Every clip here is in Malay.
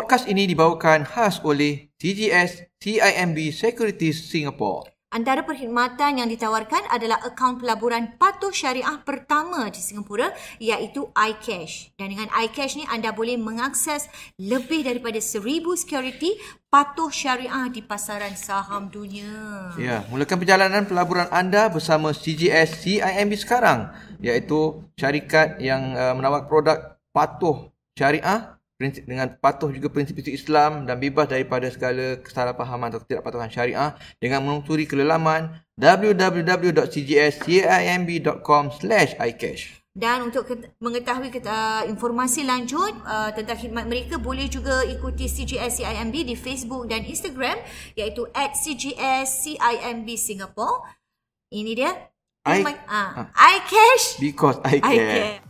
Podcast ini dibawakan khas oleh TGS CIMB Securities Singapore. Antara perkhidmatan yang ditawarkan adalah akaun pelaburan patuh syariah pertama di Singapura iaitu iCash. Dan dengan iCash ni anda boleh mengakses lebih daripada seribu security patuh syariah di pasaran saham dunia. Ya, mulakan perjalanan pelaburan anda bersama CGS CIMB sekarang iaitu syarikat yang uh, menawar produk patuh syariah prinsip dengan patuh juga prinsip-prinsip Islam dan bebas daripada segala kesalahpahaman atau ketidakpatuhan syariah dengan menelusuri ke laman www.cgscimb.com/icash. Dan untuk mengetahui uh, informasi lanjut uh, tentang khidmat mereka boleh juga ikuti CGS CIMB di Facebook dan Instagram iaitu Singapore. Ini dia. I, uh, iCash. Because I care. I care.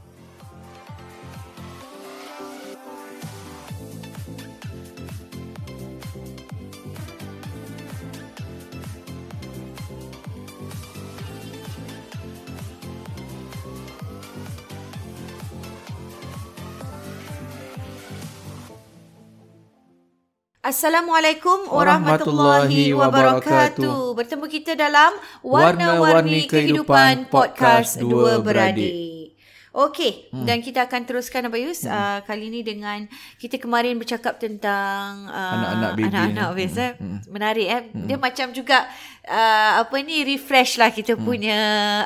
Assalamualaikum warahmatullahi wabarakatuh. Bertemu kita dalam Warna-Warni Kehidupan Podcast Dua Beradik. Okey, hmm. dan kita akan teruskan Abayus hmm. uh, kali ini dengan kita kemarin bercakap tentang uh, anak-anak baby. Anak-anak hmm. eh. Hmm. Menarik eh. Hmm. Dia macam juga uh, apa ni refresh lah kita hmm. punya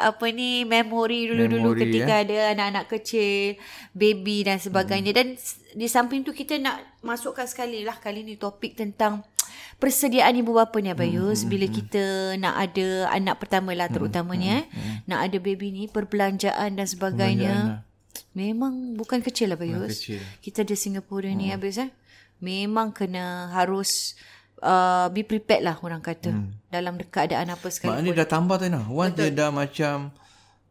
apa ni memory dulu-dulu memory, ketika eh. ada anak-anak kecil, baby dan sebagainya hmm. dan di samping tu kita nak masukkan sekali lah kali ni topik tentang persediaan ibu bapa ni Abayus hmm, bila hmm, kita nak ada anak pertama lah terutamanya hmm, hmm, hmm. nak ada baby ni perbelanjaan dan sebagainya. Lah. memang bukan kecil lah Abayus kita di Singapura hmm. ni Abayus eh. Memang kena harus uh, be prepared lah orang kata. Hmm. dalam keadaan apa sekali maknanya dah tambah tu nah once dia dah macam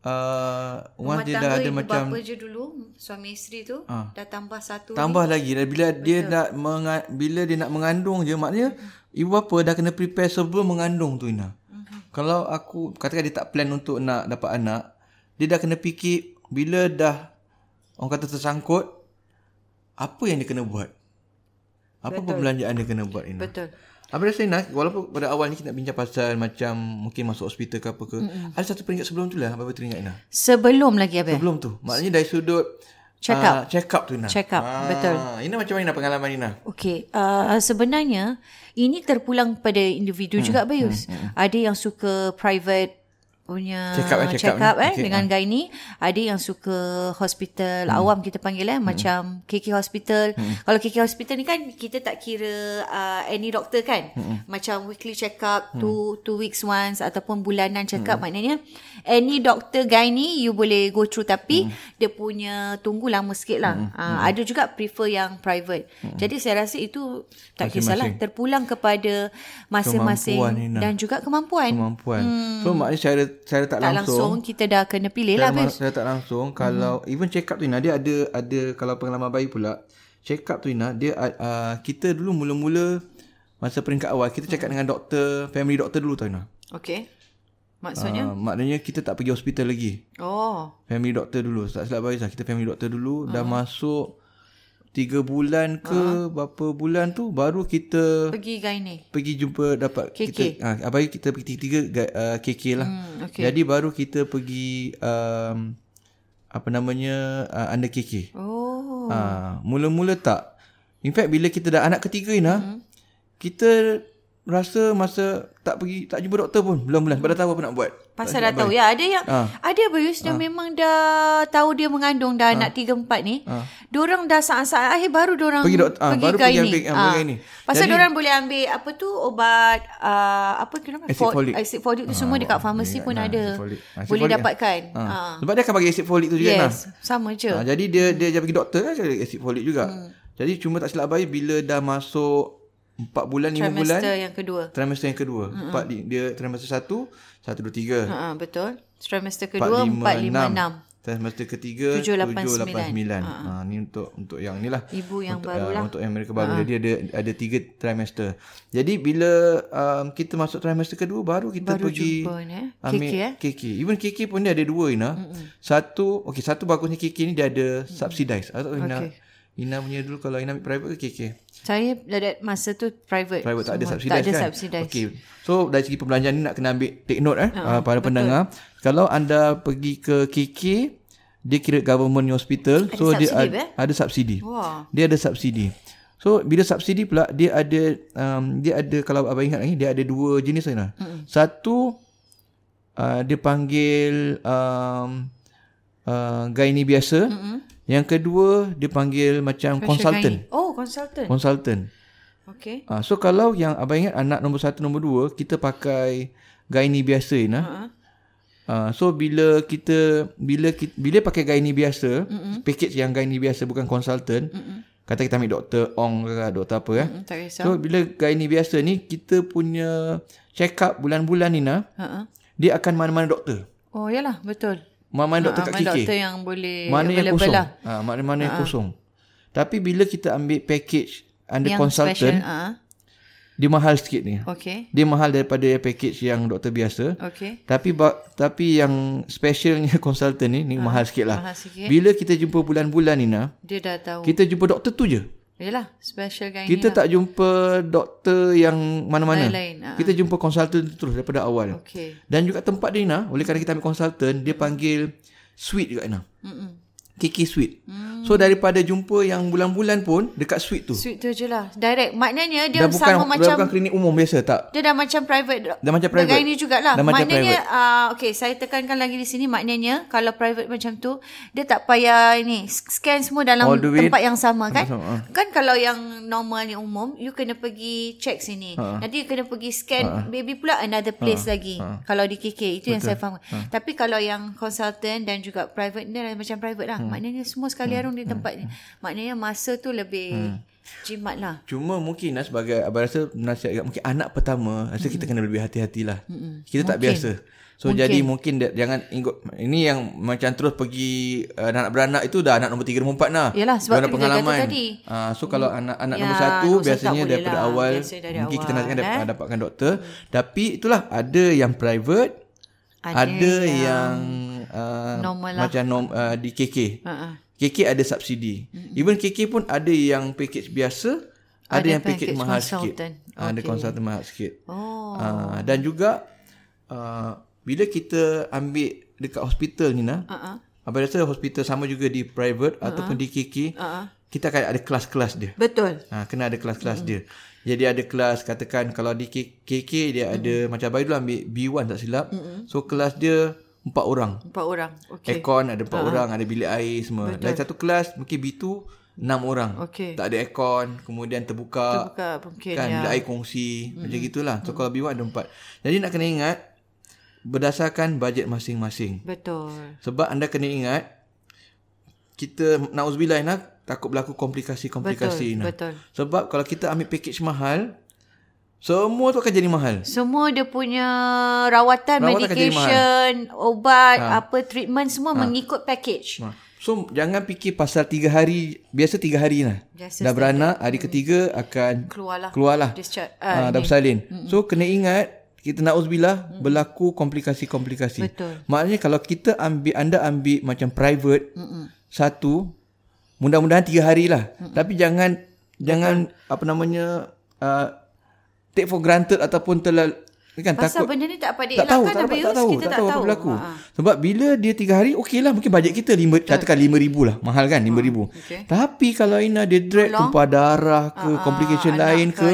Uh, Rumah dia dah ada macam bapa je dulu suami isteri tu uh, dah tambah satu tambah ni. lagi bila Betul. dia nak menga- bila dia nak mengandung je maknanya uh-huh. ibu bapa dah kena prepare sebelum mengandung tu Ina. Uh-huh. Kalau aku katakan dia tak plan untuk nak dapat anak dia dah kena fikir bila dah orang kata tersangkut apa yang dia kena buat apa Betul. perbelanjaan dia kena buat Ina. Betul. Apa rasa nak walaupun pada awal ni kita nak bincang pasal macam mungkin masuk hospital ke apa ke. Mm-mm. Ada satu peringkat sebelum tu lah apa teringat Ina. Sebelum lagi apa? Sebelum tu. Maknanya dari sudut check up. Uh, check up tu Ina. Check up. Ah, betul. Ina macam mana pengalaman Ina? Okey, uh, sebenarnya ini terpulang pada individu hmm. juga Bayus. Hmm. Hmm. Ada yang suka private punya check up, eh, check check up, eh okay, dengan uh. ni ada yang suka hospital hmm. awam kita panggil eh hmm. macam KK hospital hmm. kalau KK hospital ni kan kita tak kira uh, any doctor kan hmm. macam weekly check up hmm. two two weeks once ataupun bulanan check up hmm. maknanya any doctor gynae you boleh go through tapi hmm. dia punya tunggu lama sikit lah hmm. Uh, hmm. ada juga prefer yang private hmm. jadi saya rasa itu tak kisahlah terpulang kepada masing-masing dan juga kemampuan kemampuan hmm. so maknanya cara saya tak, tak langsung, langsung kita dah kena pilih lah Saya Saya tak langsung kalau hmm. even check up tu Ina dia ada ada kalau pengalaman bayi pula check up tu Ina dia uh, kita dulu mula-mula masa peringkat awal kita cakap hmm. dengan doktor family doktor dulu tu Ina. Okey. Maksudnya? Uh, maknanya kita tak pergi hospital lagi. Oh. Family doktor dulu. Tak silap bayi kita family doktor dulu uh. dah masuk Tiga bulan ke uh berapa bulan tu baru kita pergi gynae. Pergi jumpa dapat KK. kita ah uh, abang kita pergi tiga uh, KK lah. Hmm, okay. Jadi baru kita pergi um, apa namanya uh, under KK. Oh. Ah uh, mula-mula tak. In fact bila kita dah anak ketiga ni mm-hmm. kita rasa masa tak pergi tak jumpa doktor pun belum bulan dah tahu apa nak buat pasal dah tahu ya ada yang ha. ada Bayus dia ha. memang dah tahu dia mengandung dah ha. anak 3 4 ni ha. diorang dah saat-saat akhir baru diorang pergi doktor ha. pergi baru pergi ambil, ambil ha. ini pasal diorang boleh ambil apa tu obat uh, apa tu nama acid folic acid folic tu ha. semua dekat farmasi pun ha. ada acid boleh folic, dapatkan ha. Ha. sebab dia akan bagi acid folic tu juga yes. nah sama je ha. jadi dia dia dia pergi doktor kan acid folic juga hmm. jadi cuma tak silap bayi bila dah masuk Empat bulan, lima bulan. Trimester yang kedua. Trimester yang kedua. Mm-hmm. Empat, dia trimester satu, satu, dua, tiga. Uh-huh, betul. Trimester kedua, empat, lima, enam. Trimester ketiga, tujuh, lapan, sembilan. Uh-huh. Ha, ni untuk untuk yang ni lah. Ibu yang untuk, baru uh, lah. Untuk yang mereka baru. Uh-huh. Jadi ada ada tiga trimester. Jadi bila um, kita masuk trimester kedua, baru kita baru pergi jumpa, ni, eh? ambil KK, eh? KK. Even KK pun dia ada dua, Ina. Mm-hmm. Satu, okay, satu bagusnya KK ni dia ada subsidize. Atau okay. Ina punya dulu kalau Ina ambil private ke KK? Saya pada masa tu private. Private tak ada semua. subsidize Tak ada kan? subsidize. Okay. So dari segi pembelanjaan ni nak kena ambil take note eh uh, para pendengar. Kalau anda pergi ke KK dia kira government hospital Ada so dia subsidi, ad, eh? ada subsidi. Wah. Dia ada subsidi. So bila subsidi pula dia ada um, dia ada kalau abang ingat lagi dia ada dua jenis sana. Mm-hmm. Satu uh, dia panggil um, uh, gynae biasa. Mm-hmm. Yang kedua dia panggil macam consultant. Oh, consultant. Consultant. Okay. Ah, so kalau yang abang ingat anak nombor satu, nombor dua, kita pakai gynae biasa ni. Uh-huh. Uh, so bila kita bila kita, bila pakai gynae biasa, mm-hmm. package yang gynae biasa bukan consultant. Mm-hmm. Kata kita ambil doktor Ong ke doktor apa ya. Mm, tak kisah. So bila gynae biasa ni kita punya check up bulan-bulan ni nah, Uh-huh. dia akan mana-mana doktor. Oh, yalah, betul. Mana-mana doktor Ah, kat mana KK. doktor yang boleh Mana yang kosong. lah. Ha, mana-mana yang kosong. Tapi bila kita ambil package under Yang consultant, special. Uh, dia mahal sikit ni. okay. Dia mahal daripada package yang doktor biasa. Okay. Tapi tapi yang specialnya consultant ni ni mahal sikit lah. Mahal sikit. Bila kita jumpa bulan-bulan ni nah, Dia dah tahu. kita jumpa doktor tu je. Yalah, special guy Kita ni lah. tak jumpa doktor yang mana-mana. Lain-lain, ah. Kita jumpa consultant tu terus daripada awal. Okay. Dan juga tempat dia oleh kerana kita ambil consultant, dia panggil suite juga Ina. Mm-mm. KK suite. So daripada jumpa yang bulan-bulan pun dekat suite tu. Sweet tu je lah. Direct. Maknanya dia dah bukan sama dah macam... bukan klinik umum biasa tak. Dia dah macam private. Dah macam private. Ini jugalah. Dah maknanya, uh, okay, saya tekankan lagi di sini. Maknanya, kalau private macam tu, dia tak payah ini, scan semua dalam tempat yang sama kan? sama, ah. Kan kalau yang normal ni umum, you kena pergi check sini. Nanti you kena pergi scan baby pula another place lagi. Kalau di KK, itu yang saya faham. Tapi kalau yang consultant dan juga private, dia dah macam private lah. Maknanya semua sekali arung di tempat ni. Maknanya masa tu lebih jimat lah. Cuma mungkin lah sebagai abang rasa nasihat mungkin anak pertama rasa kita kena lebih hati-hatilah. Kita tak Mungkin. biasa. So mungkin. jadi mungkin dia, jangan ikut ini yang macam terus pergi uh, anak beranak itu dah anak nombor 3 nombor 4 lah. Yalah, sebab kita kata tadi. Uh, so kalau anak anak Ya, nombor 1 nombor satu biasanya tak daripada lah. awal Biasa dari mungkin kita nak dapat, eh. dapatkan doktor. Tapi itulah ada yang private, ada, Ada yang, uh, normal lah. macam nom, uh, di KK. Uh-uh. KK ada subsidi. Mm-hmm. Even KK pun ada yang package biasa, ada, Ada yang package, package mahal sikit. consultant. Ah, Ada Okay. consultant mahal sikit. Oh. Uh, dan juga uh, bila kita ambil dekat hospital ni nah, Uh-uh. apa rasa hospital sama juga di private uh-huh. ataupun di KK, Uh-uh. kita akan ada kelas-kelas dia. Betul. Ha, kena ada kelas-kelas mm. dia. Jadi ada kelas katakan kalau di KK dia mm. ada macam bayi dulu ambil B1 tak silap. Mm. So kelas dia empat orang. Empat orang. Okay. Aircon ada empat orang, ada bilik air semua. Betul. Lain satu kelas mungkin B2 enam orang. Okey. Tak ada aircon, kemudian terbuka. Terbuka mungkin, kan, ya. bilik air kongsi, mm. macam gitulah. So kalau B1 ada empat. Jadi nak kena ingat berdasarkan bajet masing-masing. Betul. Sebab anda kena ingat kita nauzubillah nak takut berlaku komplikasi-komplikasi Betul, betul. Sebab kalau kita ambil package mahal, semua tu akan jadi mahal. Semua dia punya rawatan, Rawatan medication, ubat, apa treatment semua mengikut package. Ha. So jangan fikir pasal tiga hari, biasa tiga hari lah. Biasa Dah beranak, hari ketiga akan Keluarlah. keluarlah. Discharge. Ah, dah bersalin. So kena ingat kita nauzubillah berlaku komplikasi-komplikasi. Betul. Maknanya kalau kita ambil anda ambil macam private satu mudah-mudahan tiga hari lah. Tapi jangan jangan apa namanya uh, take for granted ataupun terlalu kan Pasal takut benda ni tak dapat tak tahu, tak, dapat, tak tahu, Kita tak tahu apa berlaku. Ha. Sebab bila dia tiga hari, okey lah. Mungkin bajet kita lima, katakan lima ribu lah. Mahal kan, lima ribu. okey. Tapi kalau Ina dia drag tumpah darah ke, Ah, complication anak lain ke ke,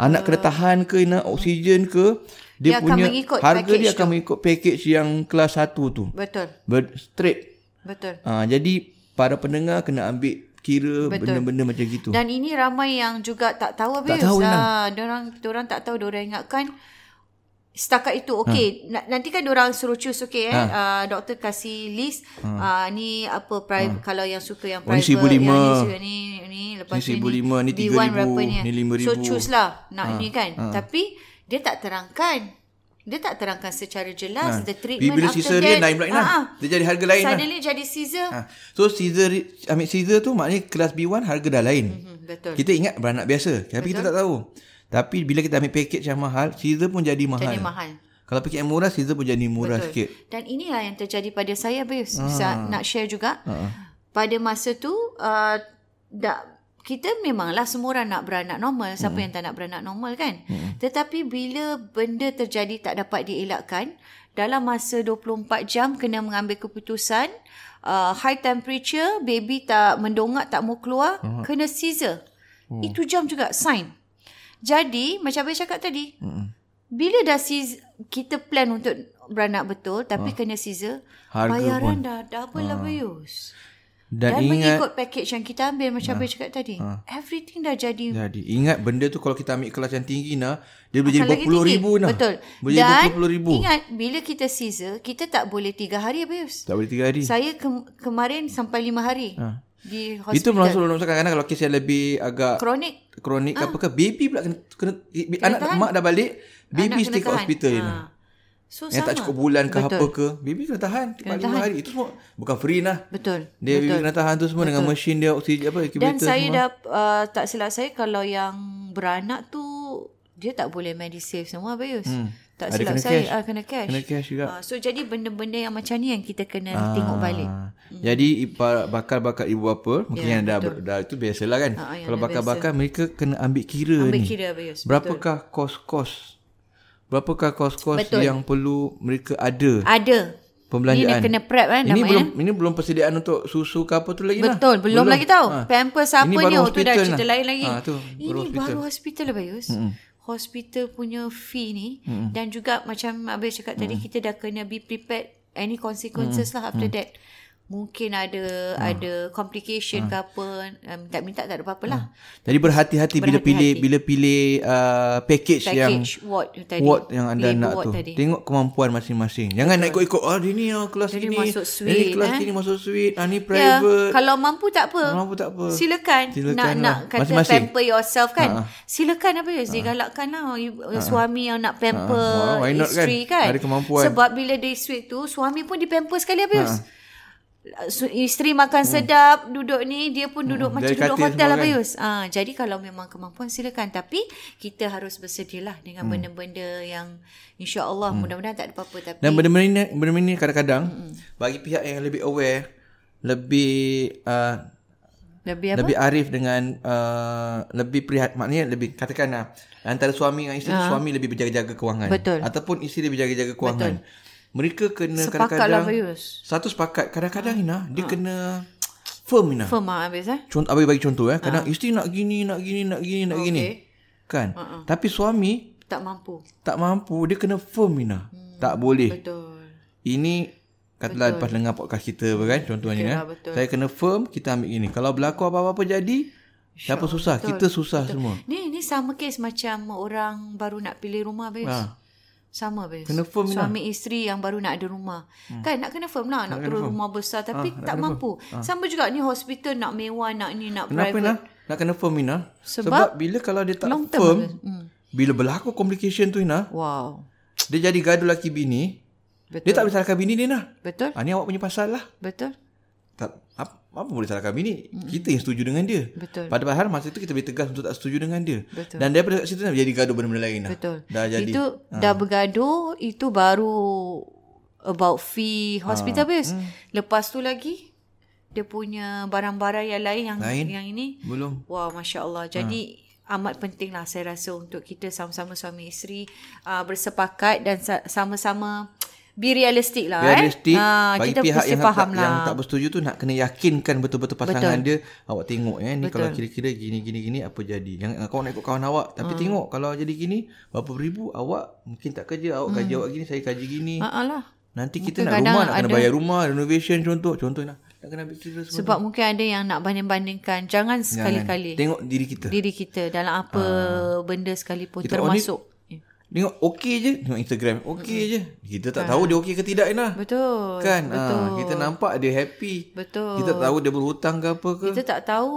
anak kena tahan ke, Ina oksigen ke, dia, Dia akan punya mengikut harga dia akan tu. mengikut package yang kelas satu tu. Betul. Ber, straight. Betul. Ah, jadi para pendengar kena ambil kira benda-benda macam gitu. Dan ini ramai yang juga tak tahu Abius. tahu, Ah, Diorang, diorang tak tahu. Diorang ingatkan setakat itu okey ha. nanti kan diorang suruh choose okey eh Ha. uh, doktor kasih list ha. uh, ni apa private ha. kalau yang suka yang Oh, ni private RM1,500. yang ni ni ni lepas Ni tu RM1,500, ni B1 RM3,000, berapa ni, ni RM5,000. so choose lah nak ni kan tapi dia tak terangkan dia tak terangkan secara jelas the treatment Bila after cesarean that lain pula Ina. Ha, ha. Dia jadi harga lain lah. suddenly jadi Caesar Ha. So Caesar ambil Caesar tu maknanya kelas B1 harga dah lain. hmm, betul Kita ingat beranak biasa, tapi kita tak tahu. Tapi bila kita ambil package yang mahal, Caesar pun jadi mahal. jadi mahal Kalau package yang murah, Caesar pun jadi murah Betul. sikit. Dan inilah yang terjadi pada saya Bius. Bisa nak share juga. Pada masa tu uh, dah kita memanglah semua orang nak beranak normal. Siapa hmm. yang tak nak beranak normal kan? Hmm. Tetapi bila benda terjadi tak dapat dielakkan, dalam masa 24 jam kena mengambil keputusan, uh, high temperature, baby tak mendongak, tak mau keluar, hmm. kena caesar. Hmm. Itu jam juga sign. Jadi, macam Abang cakap tadi, hmm. bila dah caesar, kita plan untuk beranak betul, tapi hmm. kena caesar, Harga bayaran pun. dah double hmm. lah, Bayus. Dan, Dan ingat, mengikut package yang kita ambil macam ha, cakap tadi. Ha, everything dah jadi. Jadi ingat benda tu kalau kita ambil kelas yang tinggi nah, dia boleh jadi berpuluh ribu nah. Betul. Boleh Dan ribu. ingat bila kita Caesar, kita tak boleh tiga hari Abius. Tak boleh tiga hari. Saya ke- kemarin sampai lima hari. Ha. Di hospital. Itu masuk dalam kadang-kadang kalau kes yang lebih agak kronik. Kronik ha. apa ke baby pula kena, kena, kena anak tahan. mak dah balik, baby stay hospital ha. ni. So, yang sama. tak cukup bulan ke Betul. apa ke Baby kena tahan Kena tahan hari Itu semua Bukan free lah Betul Dia Betul. kena tahan tu semua Betul. Dengan mesin dia Oksigen apa Dan saya semua. dah uh, Tak silap saya Kalau yang beranak tu Dia tak boleh medisave semua Bayus hmm. Tak Ada silap kena saya cash. Uh, Kena cash Kena cash juga uh, So jadi benda-benda yang macam ni Yang kita kena uh, tengok balik hmm. Jadi Bakal-bakal ibu bapa Mungkin yeah, yang dah, dah Itu biasalah kan uh, Kalau bakal-bakal Mereka kena ambil kira ambil ni kira, Bayus. Berapakah kos-kos Berapakah kos-kos yang perlu mereka ada? Ada. Pembelanjaan. Ini kena prep kan ini belum ya? ini belum persediaan untuk susu ke apa tu lagi lah. Betul, belum, belum lagi tahu. Ha. Pampers apa ni oh, tu dah cerita lah. lain lagi. Ha, tu, ini hospital. baru hospital lah Bayus. Mm-hmm. Hospital punya fee ni mm-hmm. dan juga macam Abang cakap tadi kita dah kena be prepared any consequences mm-hmm. lah after mm-hmm. that mungkin ada ha. ada complication ha. ke apa um, tak minta tak ada apa-apa lah. Ha. Jadi berhati-hati bila pilih bila pilih uh, package, package yang ward tadi. Ward yang anda Labor nak tu. Tadi. Tengok kemampuan masing-masing. Jangan Betul. nak ikut-ikut oh dia ni oh, kelas Jadi ini. Masuk suite, ini kelas eh? ini masuk suite. Ah ni ya, private. Ya, kalau mampu tak apa. Mampu tak apa. Silakan. Silakan nak lah. nak kata masing-masing. pamper yourself kan. Ha. Silakan apa ya. Digalakkan lah ha. suami yang nak pamper ha. wow, isteri kan? kan. Ada kemampuan. Sebab bila dia suite tu suami pun dipamper sekali habis. Ha isteri makan hmm. sedap duduk ni dia pun duduk hmm. macam duduk hotel lah Bayus. Kan? Ah jadi kalau memang kemampuan silakan tapi kita harus bersedialah dengan hmm. benda-benda yang insya-Allah hmm. mudah-mudahan tak ada apa-apa tapi Dan benda-benda ni benda-benda ni kadang-kadang hmm. bagi pihak yang lebih aware lebih uh, lebih apa? Lebih arif dengan uh, lebih prihat maknanya lebih katakanlah antara suami dengan isteri uh. suami lebih berjaga-jaga kewangan Betul. ataupun isteri lebih berjaga-jaga kewangan. Betul mereka kena sepakat kadang-kadang lah, satu sepakat kadang-kadang ha. Ina dia ha. kena firm Ina firm lah habis eh contoh abang bagi contoh eh kadang ha. isteri nak gini nak gini nak gini nak okay. gini kan Ha-ha. tapi suami tak mampu tak mampu dia kena firm Ina hmm. tak boleh betul ini katalah betul. lepas dengar podcast kita kan contohnya okay, eh saya kena firm kita ambil ini kalau berlaku apa-apa jadi Siapa susah? Betul. Kita susah betul. semua. Ni ni sama kes macam orang baru nak pilih rumah bes. Ha. Sama bes. Kena firm Suami lah. isteri yang baru nak ada rumah. Hmm. Kan nak kena firm lah. Nak, nak terus rumah besar. Tapi ha, tak mampu. Ha. Sama juga ni hospital nak mewah. Nak ni nak Kenapa private. Kenapa? Nak kena firm Ina? Sebab, Sebab bila kalau dia tak firm. Hmm. Bila berlaku complication tu Ina. Wow. Dia jadi gaduh laki bini. Betul. Dia tak boleh salahkan bini dia Ina. Betul. Ha, ni awak punya pasal lah. Betul. Tak, apa, apa boleh salahkan bini? Mm-hmm. Kita yang setuju dengan dia. Betul. Padahal masa itu kita boleh tegas untuk tak setuju dengan dia. Betul. Dan daripada situ dah jadi gaduh benda-benda lain. Betul. Dah jadi. Itu ha. dah bergaduh, itu baru about fee hospital ha. bills. Hmm. Lepas tu lagi, dia punya barang-barang yang lain yang lain? yang ini. Belum. Wah, Masya Allah. Jadi, ha. amat pentinglah saya rasa untuk kita sama-sama suami isteri uh, bersepakat dan sama-sama be realistic lah realistic, eh. Ha, bagi kita pihak yang, faham tak, lah. yang tak bersetuju tu nak kena yakinkan betul-betul pasangan betul. dia awak tengok eh ni betul. kalau kira-kira gini gini gini apa jadi yang kau nak ikut kawan awak tapi hmm. tengok kalau jadi gini berapa ribu awak mungkin tak kerja awak hmm. kaji awak gini saya kaji gini ha lah nanti kita mungkin nak rumah nak kena bayar rumah renovation contoh contoh nak kena ambil kira semua sebab tu. mungkin ada yang nak banding-bandingkan jangan sekali-kali tengok diri kita diri kita dalam apa ha. benda sekalipun kita termasuk Tengok okey je. Tengok Instagram Okey je. Kita tak ha. tahu dia okey ke tidak Ina. Betul Kan? Betul. ha. Kita nampak dia happy. Betul. Kita tahu dia berhutang ke apa ke. Kita tak tahu.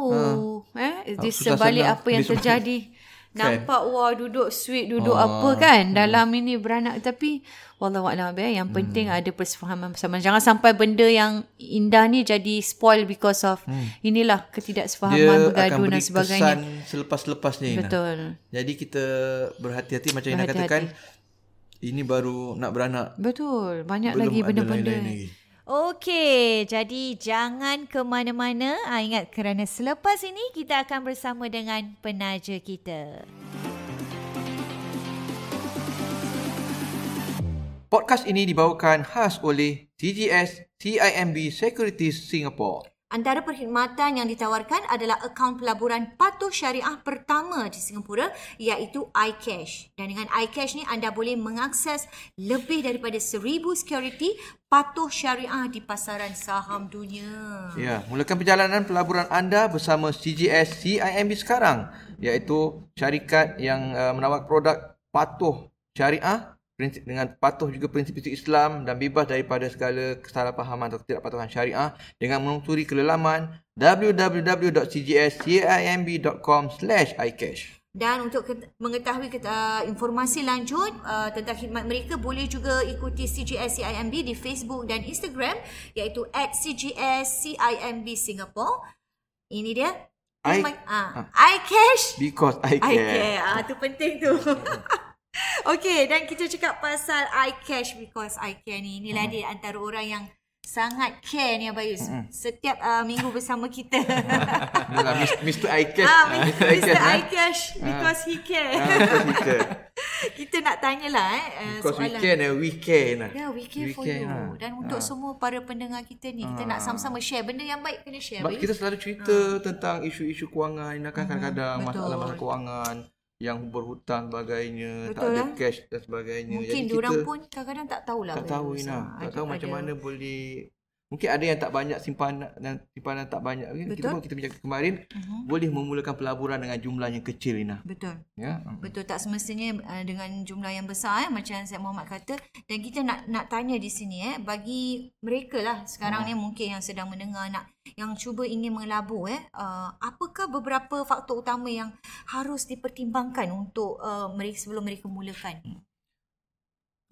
Ha. Eh Di sebalik apa yang terjadi. Kan? Nampak wah duduk sweet duduk oh, apa kan? hmm. dalam ini beranak. Tapi wallahualam eh yang penting hmm. ada persefahaman bersama. Jangan sampai benda yang indah ni jadi spoil because of hmm. inilah ketidaksefahaman bergaduh dan sebagainya. kesan selepas-lepasnya betul. Jadi kita berhati-hati macam yang katakan ini baru nak beranak. Betul. Banyak Belum lagi benda-benda Okey, jadi jangan ke mana-mana. Ah, ingat kerana selepas ini kita akan bersama dengan penaja kita. Podcast ini dibawakan khas oleh TGS CIMB Securities Singapore. Antara perkhidmatan yang ditawarkan adalah akaun pelaburan patuh syariah pertama di Singapura iaitu iCash. Dan dengan iCash ni anda boleh mengakses lebih daripada seribu security patuh syariah di pasaran saham dunia. Ya, mulakan perjalanan pelaburan anda bersama CGS CIMB sekarang iaitu syarikat yang uh, menawar produk patuh syariah prinsip dengan patuh juga prinsip-prinsip Islam dan bebas daripada segala kesalahpahaman atau ketidakpatuhan syariah dengan menelusuri ke laman www.cgscimb.com/icash. Dan untuk mengetahui uh, informasi lanjut uh, tentang khidmat mereka boleh juga ikuti CGS CIMB di Facebook dan Instagram iaitu @cgscimb Singapore. Ini dia. I, uh, iCash. Because I care. I care. Ah, tu penting tu. Okay, dan kita cakap pasal I cash because I care ni. Inilah hmm. dia antara orang yang sangat care ni Abayus. Hmm. Setiap uh, minggu bersama kita. Mr. I cash. Ah, Mr. I cash because he care. Ah, because he care. kita nak tanyalah eh. Uh, because soalan. we care and we care. Nah. Yeah, we care we for care, you. Nah. Dan untuk ah. semua para pendengar kita ni, kita ah. nak sama-sama share. Benda yang baik kena share. Sebab kita selalu cerita ah. tentang isu-isu kewangan. Kan kadang-kadang hmm, masalah-masalah kewangan yang berhutang sebagainya, Betul tak ada lah. cash dan sebagainya. Mungkin Jadi orang pun kadang-kadang tak tahulah. Tak tahu Ina. Tak tahu macam mana boleh Mungkin ada yang tak banyak simpanan dan simpanan tak banyak. Betul. Kita pun kita bincang kemarin uh-huh. boleh memulakan pelaburan dengan jumlah yang kecil Ina. Betul. Ya. Uh-huh. Betul tak semestinya uh, dengan jumlah yang besar eh macam Syed Muhammad kata dan kita nak nak tanya di sini eh bagi mereka lah sekarang uh-huh. ni mungkin yang sedang mendengar nak yang cuba ingin melabur eh uh, apakah beberapa faktor utama yang harus dipertimbangkan untuk uh, mereka sebelum mereka mulakan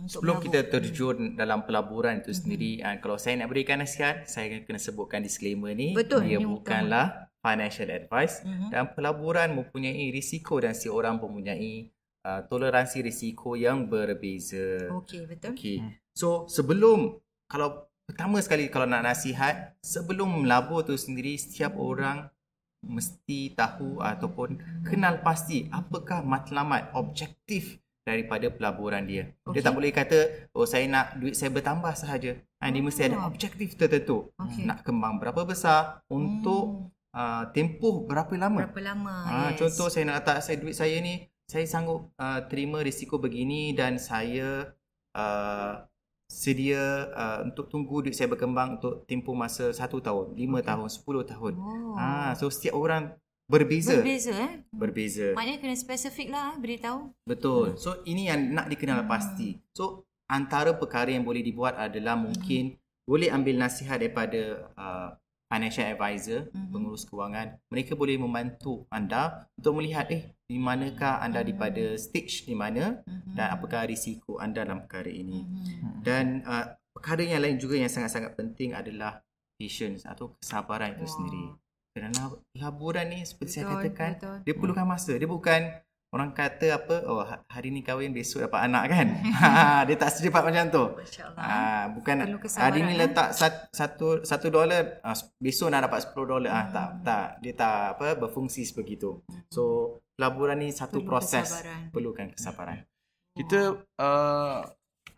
Sebelum kita terjun dalam pelaburan itu mm-hmm. sendiri, uh, kalau saya nak berikan nasihat, saya kena sebutkan disclaimer ni. Betul. Dia bukanlah utama. financial advice mm-hmm. dan pelaburan mempunyai risiko dan si orang mempunyai uh, toleransi risiko yang berbeza. Okey, betul. Okey. Mm. So, sebelum kalau pertama sekali kalau nak nasihat, sebelum melabur tu sendiri setiap mm-hmm. orang mesti tahu ataupun kenal pasti apakah matlamat objektif daripada pelaburan dia. Okay. Dia tak boleh kata, oh saya nak duit saya bertambah sahaja. Ha, dia mesti ada ah. objektif tertentu. Okay. Nak kembang berapa besar untuk hmm. uh, tempoh berapa lama. Berapa lama, ha, yes. Contoh saya nak letak saya, duit saya ni, saya sanggup uh, terima risiko begini dan saya uh, sedia uh, untuk tunggu duit saya berkembang untuk tempoh masa satu tahun, lima okay. tahun, sepuluh tahun. Oh. Ha, so setiap orang Berbeza. Berbeza eh. Berbeza. Maknanya kena spesifik lah beritahu. Betul. So ini yang nak dikenal hmm. pasti. So antara perkara yang boleh dibuat adalah mungkin hmm. boleh ambil nasihat daripada uh, financial advisor, hmm. pengurus kewangan. Mereka boleh membantu anda untuk melihat eh di manakah anda hmm. daripada stage di mana hmm. dan apakah risiko anda dalam perkara ini. Hmm. Dan uh, perkara yang lain juga yang sangat-sangat penting adalah patience atau kesabaran itu wow. sendiri. Kerana laburan ni seperti betul, saya katakan betul. dia perlukan masa. Dia bukan orang kata apa oh ha, hari ni kahwin besok dapat anak kan. ha, dia tak secepat macam tu. Ha, bukan hari ni eh? letak satu satu dolar ha, besok nak dapat 10 dolar. Ah ha, tak hmm. tak dia tak apa berfungsi sebegitu. So laburan ni satu Perlu proses kesabaran. perlukan kesabaran. Kita uh,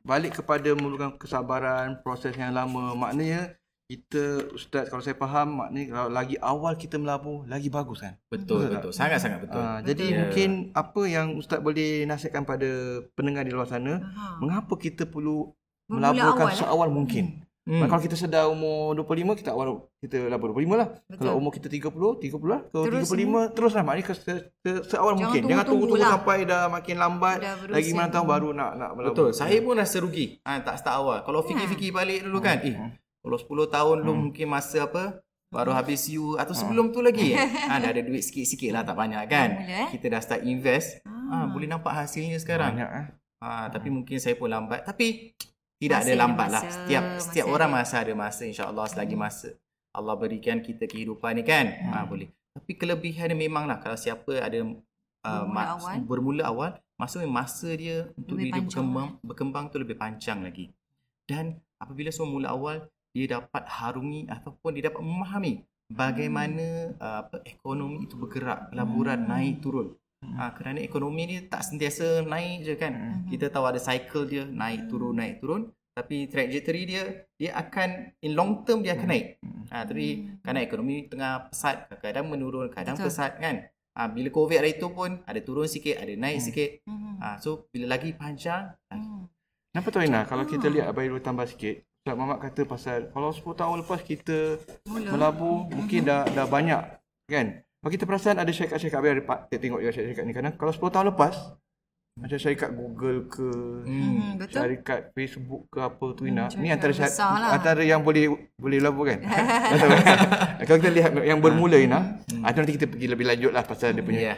balik kepada memerlukan kesabaran proses yang lama maknanya kita ustaz kalau saya faham maknanya kalau lagi awal kita melabur lagi bagus kan betul betul, betul. sangat sangat betul uh, jadi yeah. mungkin apa yang ustaz boleh nasihatkan pada pendengar di luar sana uh-huh. mengapa kita perlu melaburkan awal, seawal eh? mungkin hmm. kalau kita sedar umur 25 kita awal kita labur 25 lah betul. kalau umur kita 30 30 lah kalau terus 35 ni. teruslah maknanya se, se, seawal jangan mungkin jangan tunggu-tunggu lah. sampai dah makin lambat lagi mana tahu baru nak nak melabur betul saya pun rasa rugi ha, tak start awal kalau ya. fikir-fikir balik dulu kan hmm. eh kalau 10 tahun hmm. lu mungkin masa apa baru hmm. habis you atau sebelum hmm. tu lagi ha, dah ada duit sikit-sikit lah tak banyak kan eh? kita dah start invest ha, boleh nampak hasilnya sekarang banyak, eh? ha, tapi hmm. mungkin saya pun lambat tapi tidak masih ada lambat lah setiap setiap orang ada. masa ada masa insyaAllah selagi hmm. masa Allah berikan kita kehidupan ni kan hmm. ha, boleh tapi kelebihan dia memanglah kalau siapa ada uh, bermula, ma- awal. bermula awal maksudnya masa dia untuk lebih dia berkembang, berkembang tu lebih panjang lagi dan apabila semua mula awal dia dapat harungi ataupun dia dapat memahami bagaimana uh, apa ekonomi itu bergerak pelaburan hmm. naik turun. Ha, kerana ekonomi ni tak sentiasa naik je kan. Hmm. kita tahu ada cycle dia naik turun naik turun. Tapi trajectory dia dia akan in long term dia akan naik. Ha, tapi kerana ekonomi tengah pesat kadang-kadang menurun kadang Betul. pesat kan. Ha, bila covid hari tu pun ada turun sikit ada naik hmm. sikit. Ha, so bila lagi panjang hmm. Kenapa tu Ina? Kalau kita lihat Abayru tambah sikit, Ustaz Muhammad kata pasal kalau 10 tahun lepas kita Mula. melabur mungkin dah dah banyak kan. Kalau kita perasan ada syarikat-syarikat biar kita tengok juga syarikat ni kadang kalau 10 tahun lepas macam syarikat Google ke hmm, betul. syarikat Facebook ke apa tu Ina. Hmm, ni antara syarikat, lah. antara yang boleh boleh labur kan. kalau kita lihat yang bermula Ina, hmm. nanti kita pergi lebih lanjut lah pasal dia punya. Yeah.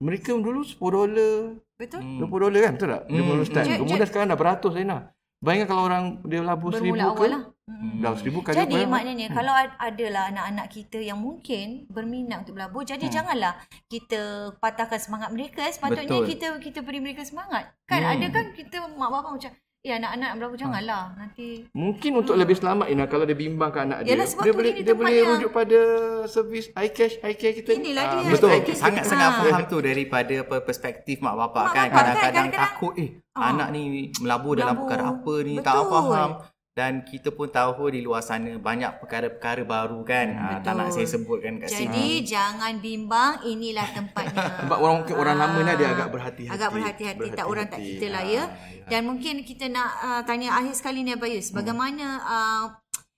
Mereka dulu 10 dolar. Betul. 20 dolar kan betul tak? Hmm. 20 start. Kemudian sekarang dah beratus Ina. Bayangkan kalau orang dia labur seribu ke. Lah. Hmm. Dah seribu kali Jadi berapa? maknanya hmm. kalau adalah anak-anak kita yang mungkin berminat untuk berlabur. Jadi hmm. janganlah kita patahkan semangat mereka. Sepatutnya Betul. kita kita beri mereka semangat. Kan hmm. ada kan kita mak bapak macam Ya anak-anak berapa janganlah ha. nanti. Mungkin untuk hmm. lebih selamat Ina kalau dia bimbang ke anak dia. Yalah, dia boleh dia boleh rujuk pada servis iCash iCare kita. Inilah ha. dia. Betul. Sangat-sangat ha. faham tu daripada perspektif mak bapak mak kan kadang-kadang takut eh ha. anak ni melabur, melabur dalam perkara apa ni Betul. tak faham dan kita pun tahu di luar sana banyak perkara-perkara baru kan hmm, ha, tak nak saya sebutkan kat Jadi, sini jadi jangan bimbang inilah tempatnya sebab orang mungkin orang lama ni dia agak berhati-hati agak berhati-hati, tak orang tak kita lah ya. ya dan mungkin kita nak uh, tanya akhir sekali ni Abayus hmm. bagaimana uh,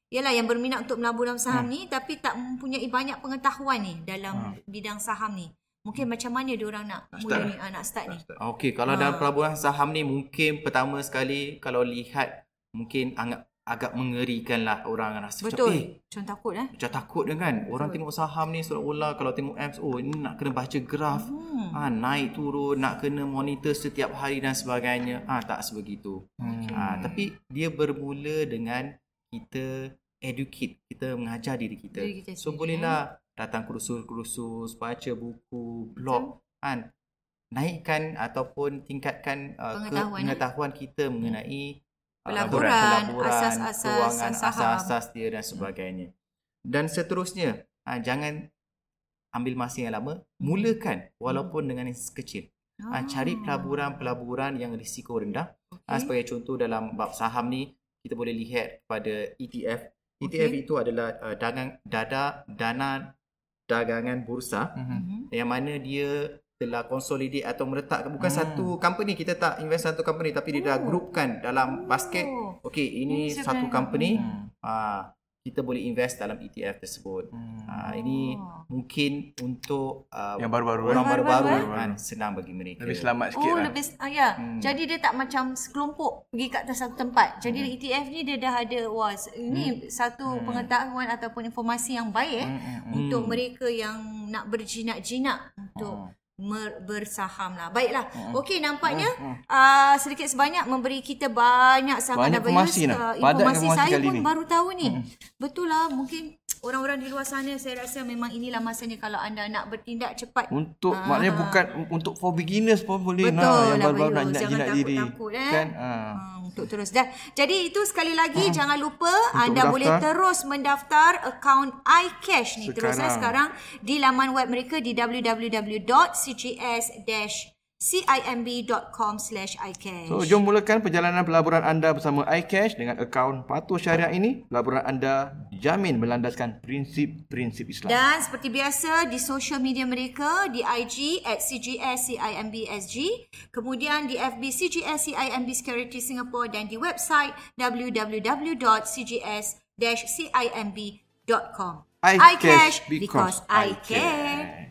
Yalah yang berminat untuk melabur dalam saham hmm. ni tapi tak mempunyai banyak pengetahuan ni dalam hmm. bidang saham ni. Mungkin macam mana dia orang nak start. mula ni uh, nak start ni? Okey, kalau ha. dalam pelaburan saham ni mungkin pertama sekali kalau lihat mungkin agak agak mengerikan lah orang rasa Betul. macam eh macam takut eh macam takut kan Betul. orang tengok saham ni seolah-olah kalau tengok apps oh ini nak kena baca graf hmm. ha, naik turun nak kena monitor setiap hari dan sebagainya ah ha, tak sebegitu hmm. ha, tapi dia bermula dengan kita educate kita mengajar diri kita, diri kita so bolehlah eh? datang kursus-kursus baca buku blog kan naikkan ataupun tingkatkan uh, pengetahuan, ke, pengetahuan kita mengenai pelaburan, asas-asas asas-asas dia dan sebagainya. Dan seterusnya, ha, jangan ambil masa yang lama, mulakan walaupun hmm. dengan yang kecil. Ha, cari ah. pelaburan-pelaburan yang risiko rendah. Okay. Ha, sebagai contoh dalam bab saham ni, kita boleh lihat pada ETF. ETF okay. itu adalah uh, dagang, dada, dana dagangan bursa mm-hmm. yang mana dia telah consolidate atau meletakkan bukan hmm. satu company kita tak invest satu company tapi dia dah oh. groupkan dalam basket okey ini ini satu company hmm. uh, kita boleh invest dalam ETF tersebut hmm. uh, ini oh. mungkin untuk uh, yang baru-baru orang baru-baru kan senang bagi mereka lebih selamat sikit oh lah. lebih uh, ya hmm. jadi dia tak macam sekelompok pergi kat atas satu tempat jadi hmm. ETF ni dia dah ada was ini hmm. satu hmm. pengetahuan ataupun informasi yang baik hmm. Hmm. untuk hmm. mereka yang nak berjinak-jinak untuk hmm bersaham lah. Baiklah. Hmm. Okey, nampaknya hmm. uh, sedikit sebanyak memberi kita banyak sangat banyak informasi, uh, informasi, informasi saya pun ni. baru tahu ni. Hmm. Betul lah, mungkin orang-orang di luar sana saya rasa memang inilah masanya kalau anda nak bertindak cepat. Untuk ha. maknanya bukan untuk for beginners pun boleh Betul nah yang baru-baru nak jinak diri. Takut, eh. Kan? Ha. ha. untuk terus dah. Jadi itu sekali lagi ha. jangan lupa untuk anda mendaftar. boleh terus mendaftar akaun iCash ni sekarang. terus eh, sekarang di laman web mereka di www.cgs- cimb.com slash iCash. So, jom mulakan perjalanan pelaburan anda bersama iCash dengan akaun patuh syariah ini. Pelaburan anda dijamin melandaskan prinsip-prinsip Islam. Dan seperti biasa, di social media mereka, di IG at CGSCIMBSG, kemudian di FB CGSCIMB Security Singapore dan di website www.cgs-cimb.com. iCash because I care.